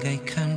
该看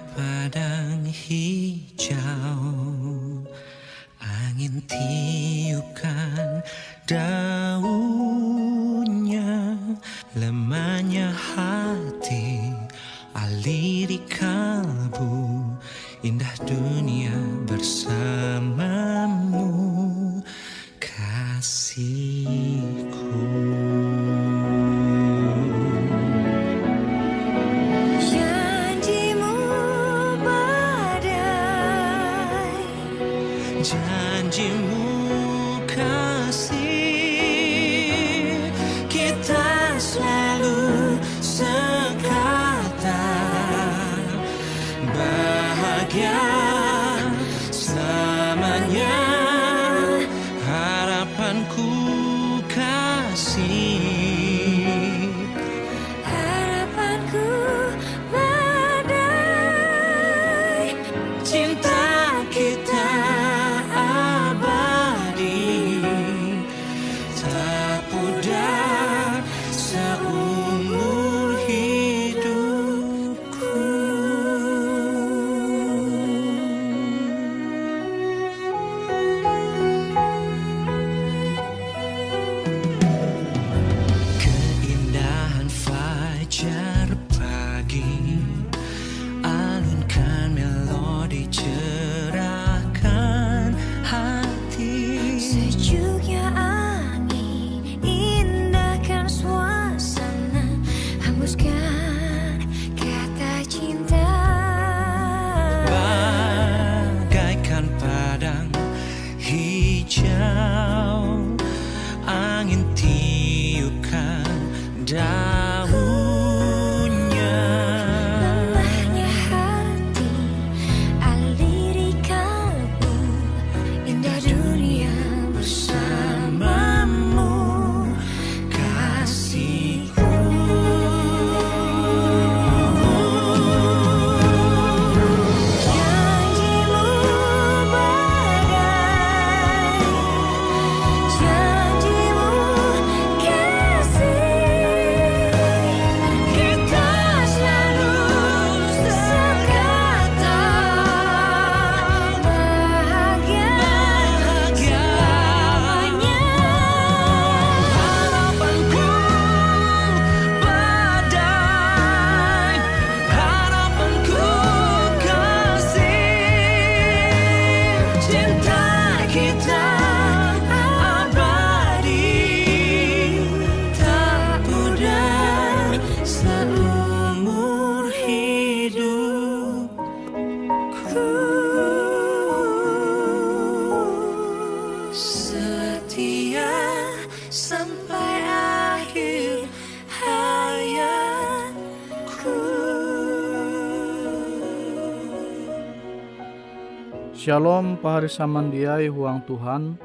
Shalom pahari samandiai huang Tuhan.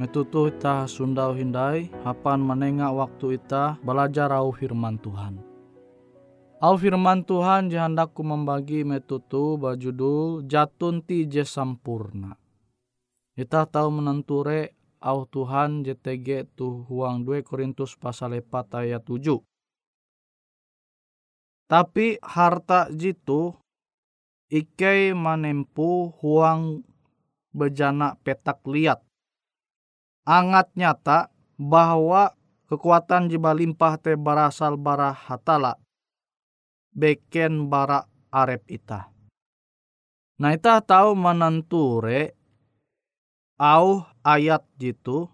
Metutu ita sundau hindai Hapan menengah waktu ita belajar au firman Tuhan. Au firman Tuhan jahandaku membagi metutu bajudul Jatun ti je sampurna. Ita tahu menenture au Tuhan JTG tu huang 2 Korintus pasal 4 ayat 7. Tapi harta jitu Ike manempu huang bejana petak liat. Angat nyata bahwa kekuatan jiba limpah te barasal bara hatala. Beken bara arep ita. Nah ita tahu mananture au ayat jitu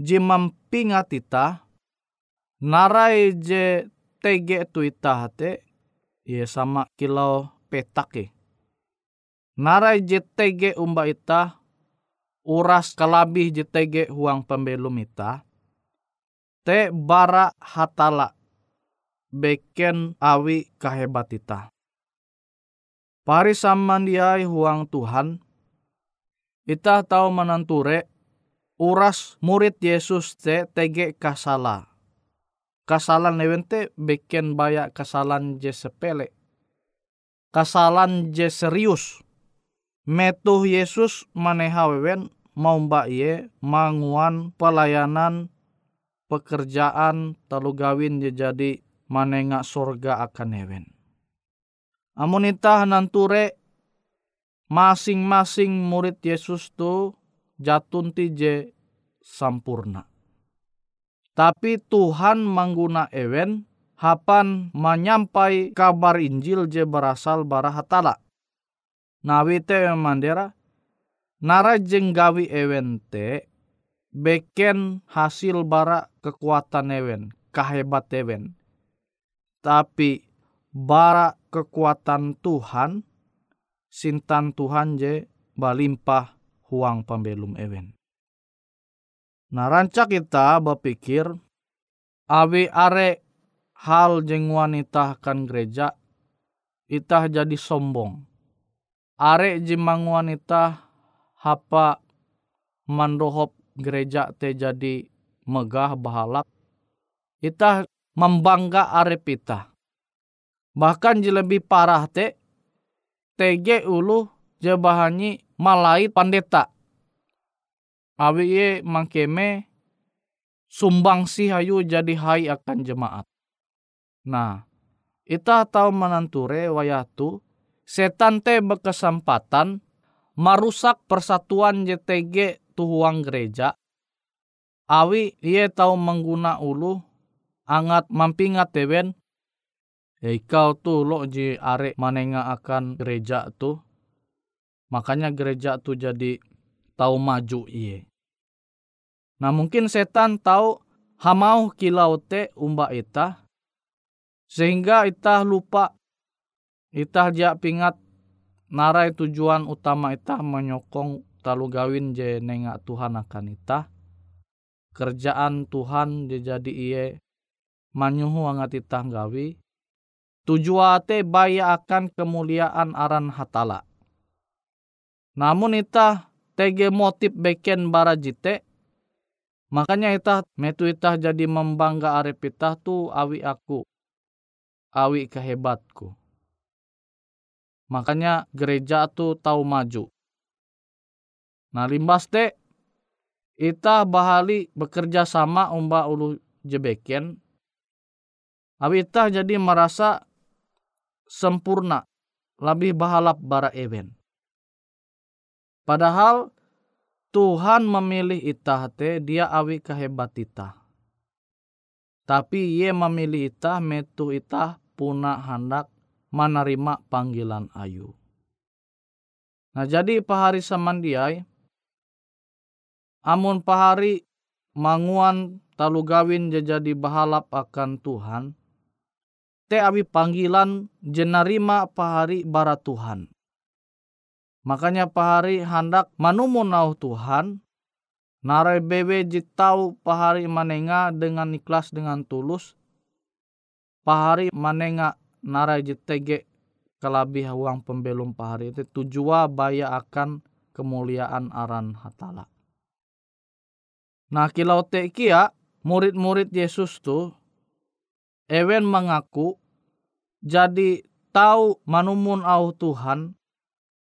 jimampingat ita narai je tege tu ita hate ya sama kilau petak e. Narai JTG umba ita uras kalabih JTG huang pembelum ita te bara hatala beken awi kahebat ita. Pari samandiai huang Tuhan ita tahu menanture uras murid Yesus te tege kasala. Kasalan lewente beken bayak kasalan je sepele kasalan je serius. Metuh Yesus manehawewen mau mbak ye manguan pelayanan pekerjaan talu gawin je jadi manenga sorga akan hewen. Amun itah nanture masing-masing murid Yesus tu jatun je sampurna. Tapi Tuhan mangguna ewen hapan menyampai kabar Injil je berasal bara hatala. Nawi te mandera nara jenggawi ewente beken hasil bara kekuatan ewen, kahebat ewen. Tapi bara kekuatan Tuhan, sintan Tuhan je balimpah huang pembelum ewen. Nah rancak kita berpikir, awi are hal jeng wanita kan gereja itah jadi sombong. Are jemang wanita hapa mandohop gereja te jadi megah bahalap. Itah membangga are pita. Bahkan je parah te tege ulu jebahanyi malait pandeta. Awi ye mangkeme sumbang si hayu jadi hai akan jemaat. Nah, ita tahu menanture wayatu setan te berkesempatan merusak persatuan JTG tuhuang gereja. Awi ia tahu mengguna ulu angat mampingat teben. Eh kau tu lo ji arek manenga akan gereja tu. Makanya gereja tu jadi tahu maju iye. Nah mungkin setan tahu hamau kilau te umba ita sehingga itah lupa itah jak pingat narai tujuan utama itah menyokong talu gawin je nengak Tuhan akan itah. Kerjaan Tuhan je jadi iye manyuhu angat itah gawi. Tujuate baya akan kemuliaan aran hatala. Namun itah tege motif beken barajite Makanya itah metu itah jadi membangga arep itah tu awi aku awi kehebatku. Makanya gereja tu tahu maju. Nah limbas te ita bahali bekerja sama umba ulu jebeken. Awi ita jadi merasa sempurna lebih bahalap bara event. Padahal Tuhan memilih ita te dia awi kehebat ita. Tapi ia memilih ita metu ita puna hendak menerima panggilan ayu. Nah jadi pahari samandiai, amun pahari manguan talu gawin jadi bahalap akan Tuhan, te abi panggilan jenarima pahari bara Tuhan. Makanya pahari hendak manumunau Tuhan, Narai bebe jitau pahari manenga dengan ikhlas dengan tulus. Pahari manenga narai jitege kelabih uang pembelum pahari itu tujuan baya akan kemuliaan aran hatala. Nah kilau te kia murid-murid Yesus tu ewen mengaku jadi tahu manumun au Tuhan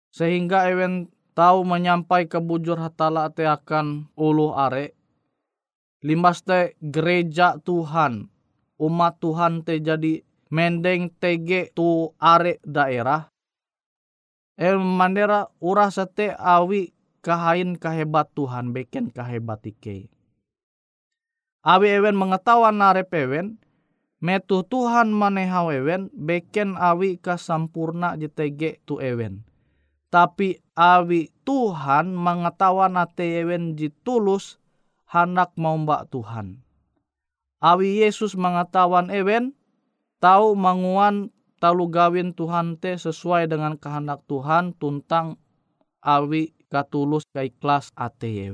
sehingga ewen tahu menyampai kebujur hatala te akan ulu are. Limbas te gereja Tuhan, umat Tuhan te jadi mendeng tege tu are daerah. El mandera urah sate awi kahain kahebat Tuhan beken kahebat ike. Awi ewen mengetahuan nare pewen, metu Tuhan manehau ewen beken awi kasampurna jetege tu ewen. Tapi awi Tuhan mengetahuan ate ewen jitulus hendak mau mbak Tuhan. Awi Yesus mengetahuan ewen, tahu manguan talu gawin Tuhan te sesuai dengan kehendak Tuhan tuntang awi katulus kelas ate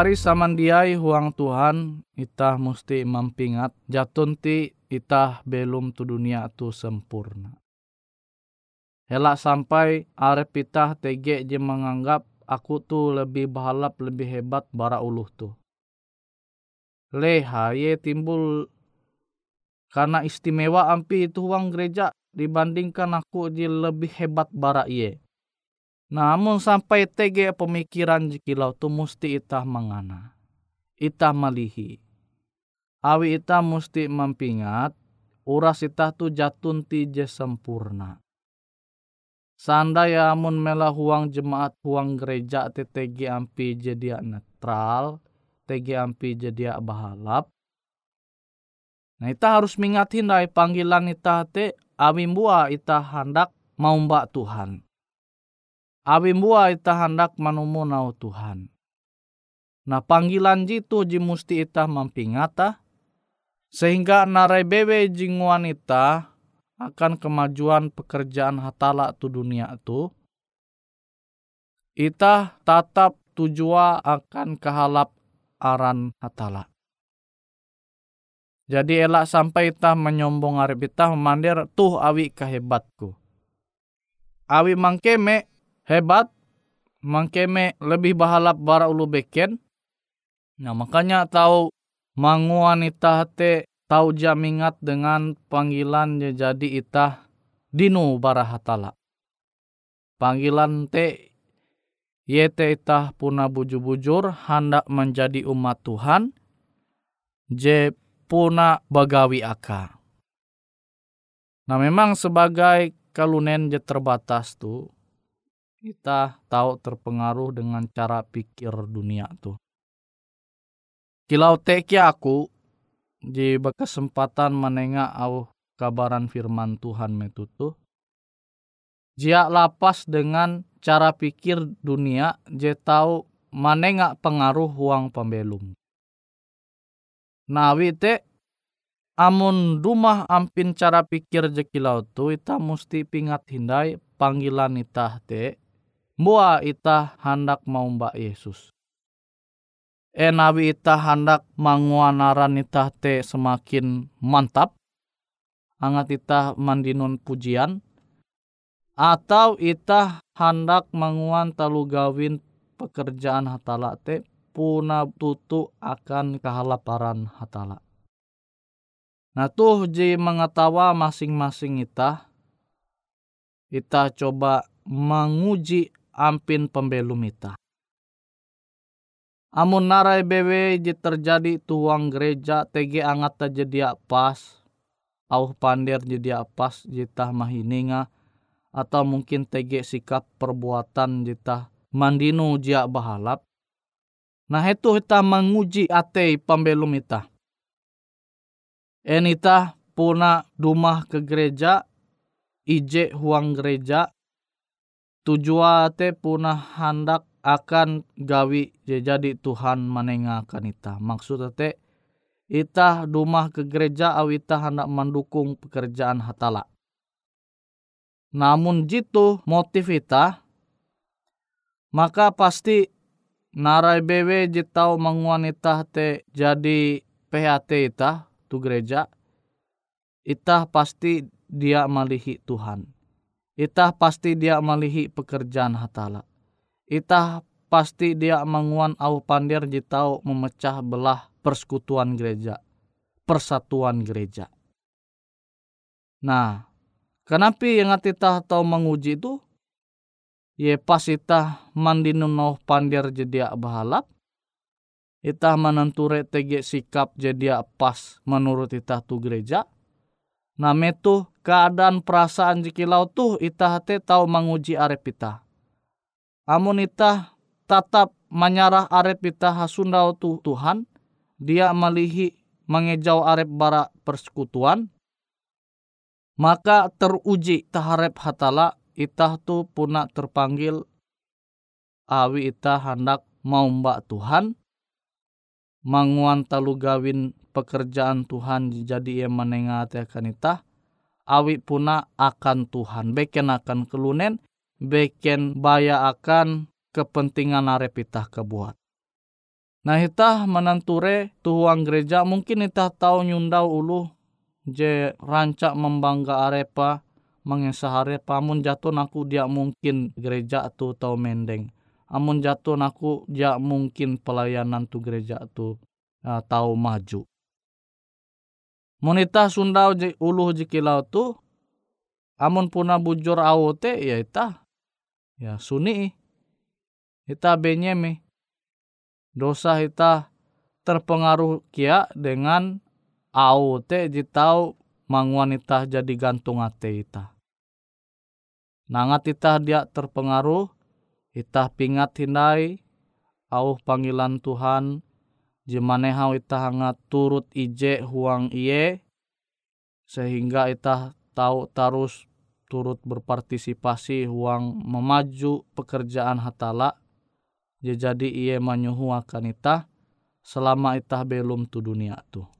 Hari samandiai huang Tuhan, ita mesti mampingat jatun ti ita belum tu dunia tu sempurna. Helak sampai arep ita tege je menganggap aku tu lebih bahalap lebih hebat bara uluh tu. Leha ye timbul karena istimewa ampi itu uang gereja dibandingkan aku je lebih hebat bara ye. Namun sampai tege pemikiran jikilau tu mesti itah mengana. Itah malihi. Awi itah mesti mampingat uras itah tu jatun ti je sempurna. Sandai amun mela huang jemaat huang gereja TTG ampi jadi netral, TG ampi jadi bahalap. Nah ita harus mingatin dari panggilan ita te awim bua ita hendak mau mbak Tuhan. Awim bua ita hendak manumu nau Tuhan. Nah panggilan jitu ji musti ita mampingata sehingga narai bewe jing wanita akan kemajuan pekerjaan hatala tu dunia tu ita tatap tujua akan kehalap aran hatala. Jadi elak sampai ita menyombong arep ita memandir tuh awi kehebatku. Awi mangkeme hebat, mangkeme lebih bahalap bara ulu beken. Nah makanya tahu manguan ita te tahu jamingat dengan panggilan jadi itah dinu bara hatala. Panggilan te yete itah puna bujur-bujur hendak menjadi umat Tuhan je puna bagawi aka. Nah memang sebagai kalunen je terbatas tu kita tahu terpengaruh dengan cara pikir dunia tu. Kilau teki aku di kesempatan menengah au kabaran firman Tuhan metutu. Jia lapas dengan cara pikir dunia, je tahu manenga pengaruh uang pembelum. Nawi te amun rumah ampin cara pikir jekilau tu ita musti pingat hindai panggilan ita te mua ita hendak mau mbak Yesus. Enawi ita hendak manguanaran ita te semakin mantap. Angat ita mandinun pujian. Atau ita hendak manguan talu gawin pekerjaan hatala te puna tutu akan kehalaparan hatala. Nah tuh ji mengetawa masing-masing ita, ita coba menguji ampin pembelum ita. Amun narai bewe je terjadi tuang gereja tege angat jadi pas. Au pander jadi pas jita mahininga. Atau mungkin tege sikap perbuatan jita mandinu jia bahalap. Nah itu kita menguji ate pembelum ita. Enita puna rumah ke gereja, ije huang gereja, tujuan te puna hendak akan gawi jadi Tuhan menengakan ita. Maksud te ita rumah ke gereja aw ita hendak mendukung pekerjaan hatala. Namun jitu motif ita maka pasti narai bewe jitau manguan ita te jadi PHT ita tu gereja ita pasti dia malihi Tuhan. Ita pasti dia malihi pekerjaan hatala Itah pasti dia menguan au pandir jitau memecah belah persekutuan gereja, persatuan gereja. Nah, kenapa yang kita tahu menguji itu? Ye pas itah mandinun pandir jadi bahalap, itah menenture tege sikap jadi pas menurut itah tu gereja. Nah metu keadaan perasaan jikilau tuh itah te tahu menguji arep itah. Amun ita tatap menyarah arep ita hasundau tu Tuhan, dia melihi mengejau arep bara persekutuan, maka teruji taharep hatala itah tu puna terpanggil awi ita hendak mau mbak Tuhan, manguan talu gawin pekerjaan Tuhan jadi ia menengat akan itah, awi puna akan Tuhan, beken akan kelunen, beken baya akan kepentingan arepitah kebuat. Nah kita menanture tuang gereja mungkin kita tahu nyundau ulu je rancak membangga arepa mengesah arepa amun jatuh naku dia mungkin gereja tu tau mendeng. Amun jatuh naku dia mungkin pelayanan tu gereja tu uh, tahu maju monita sundau je, ulu jikilau tu amun puna bujur awote ya ita ya suni ita benyeme dosa ita terpengaruh kia dengan au te jitau mang wanita jadi gantung ate ita. Nangat ita dia terpengaruh, ita pingat hindai, au panggilan Tuhan, jimanehau ita hangat turut ije huang iye, sehingga ita tahu terus turut berpartisipasi huang memaju pekerjaan hatala, jadi iye manyuhu akan ita, selama ita belum tu dunia tuh.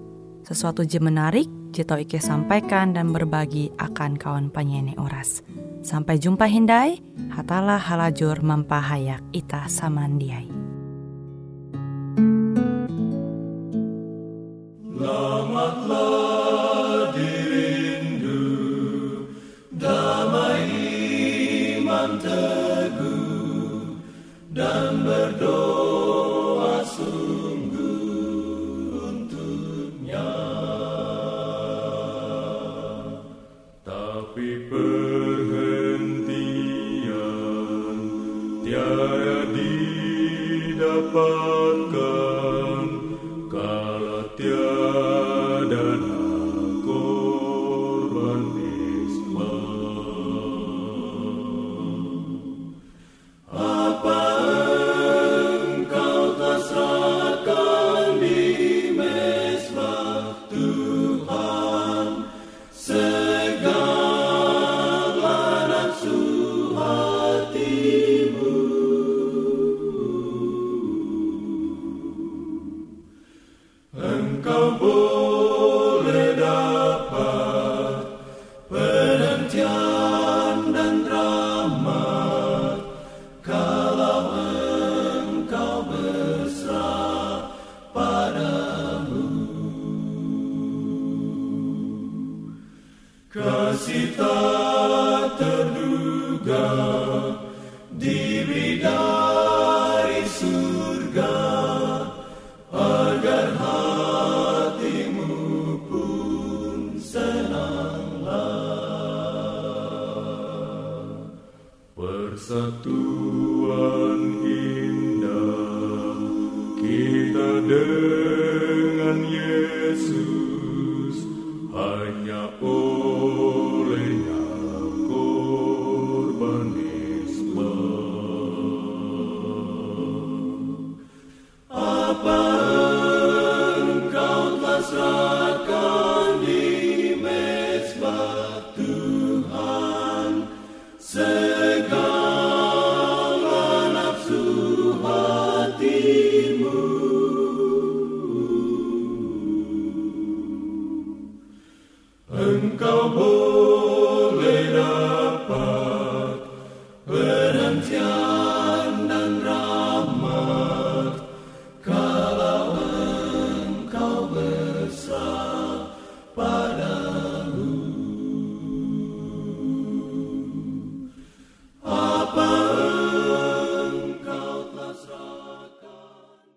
sesuatu je menarik, Jito Ike sampaikan dan berbagi akan kawan penyanyi Uras. Sampai jumpa Hindai, hatalah halajur mempahayak ita samandiai. Tapi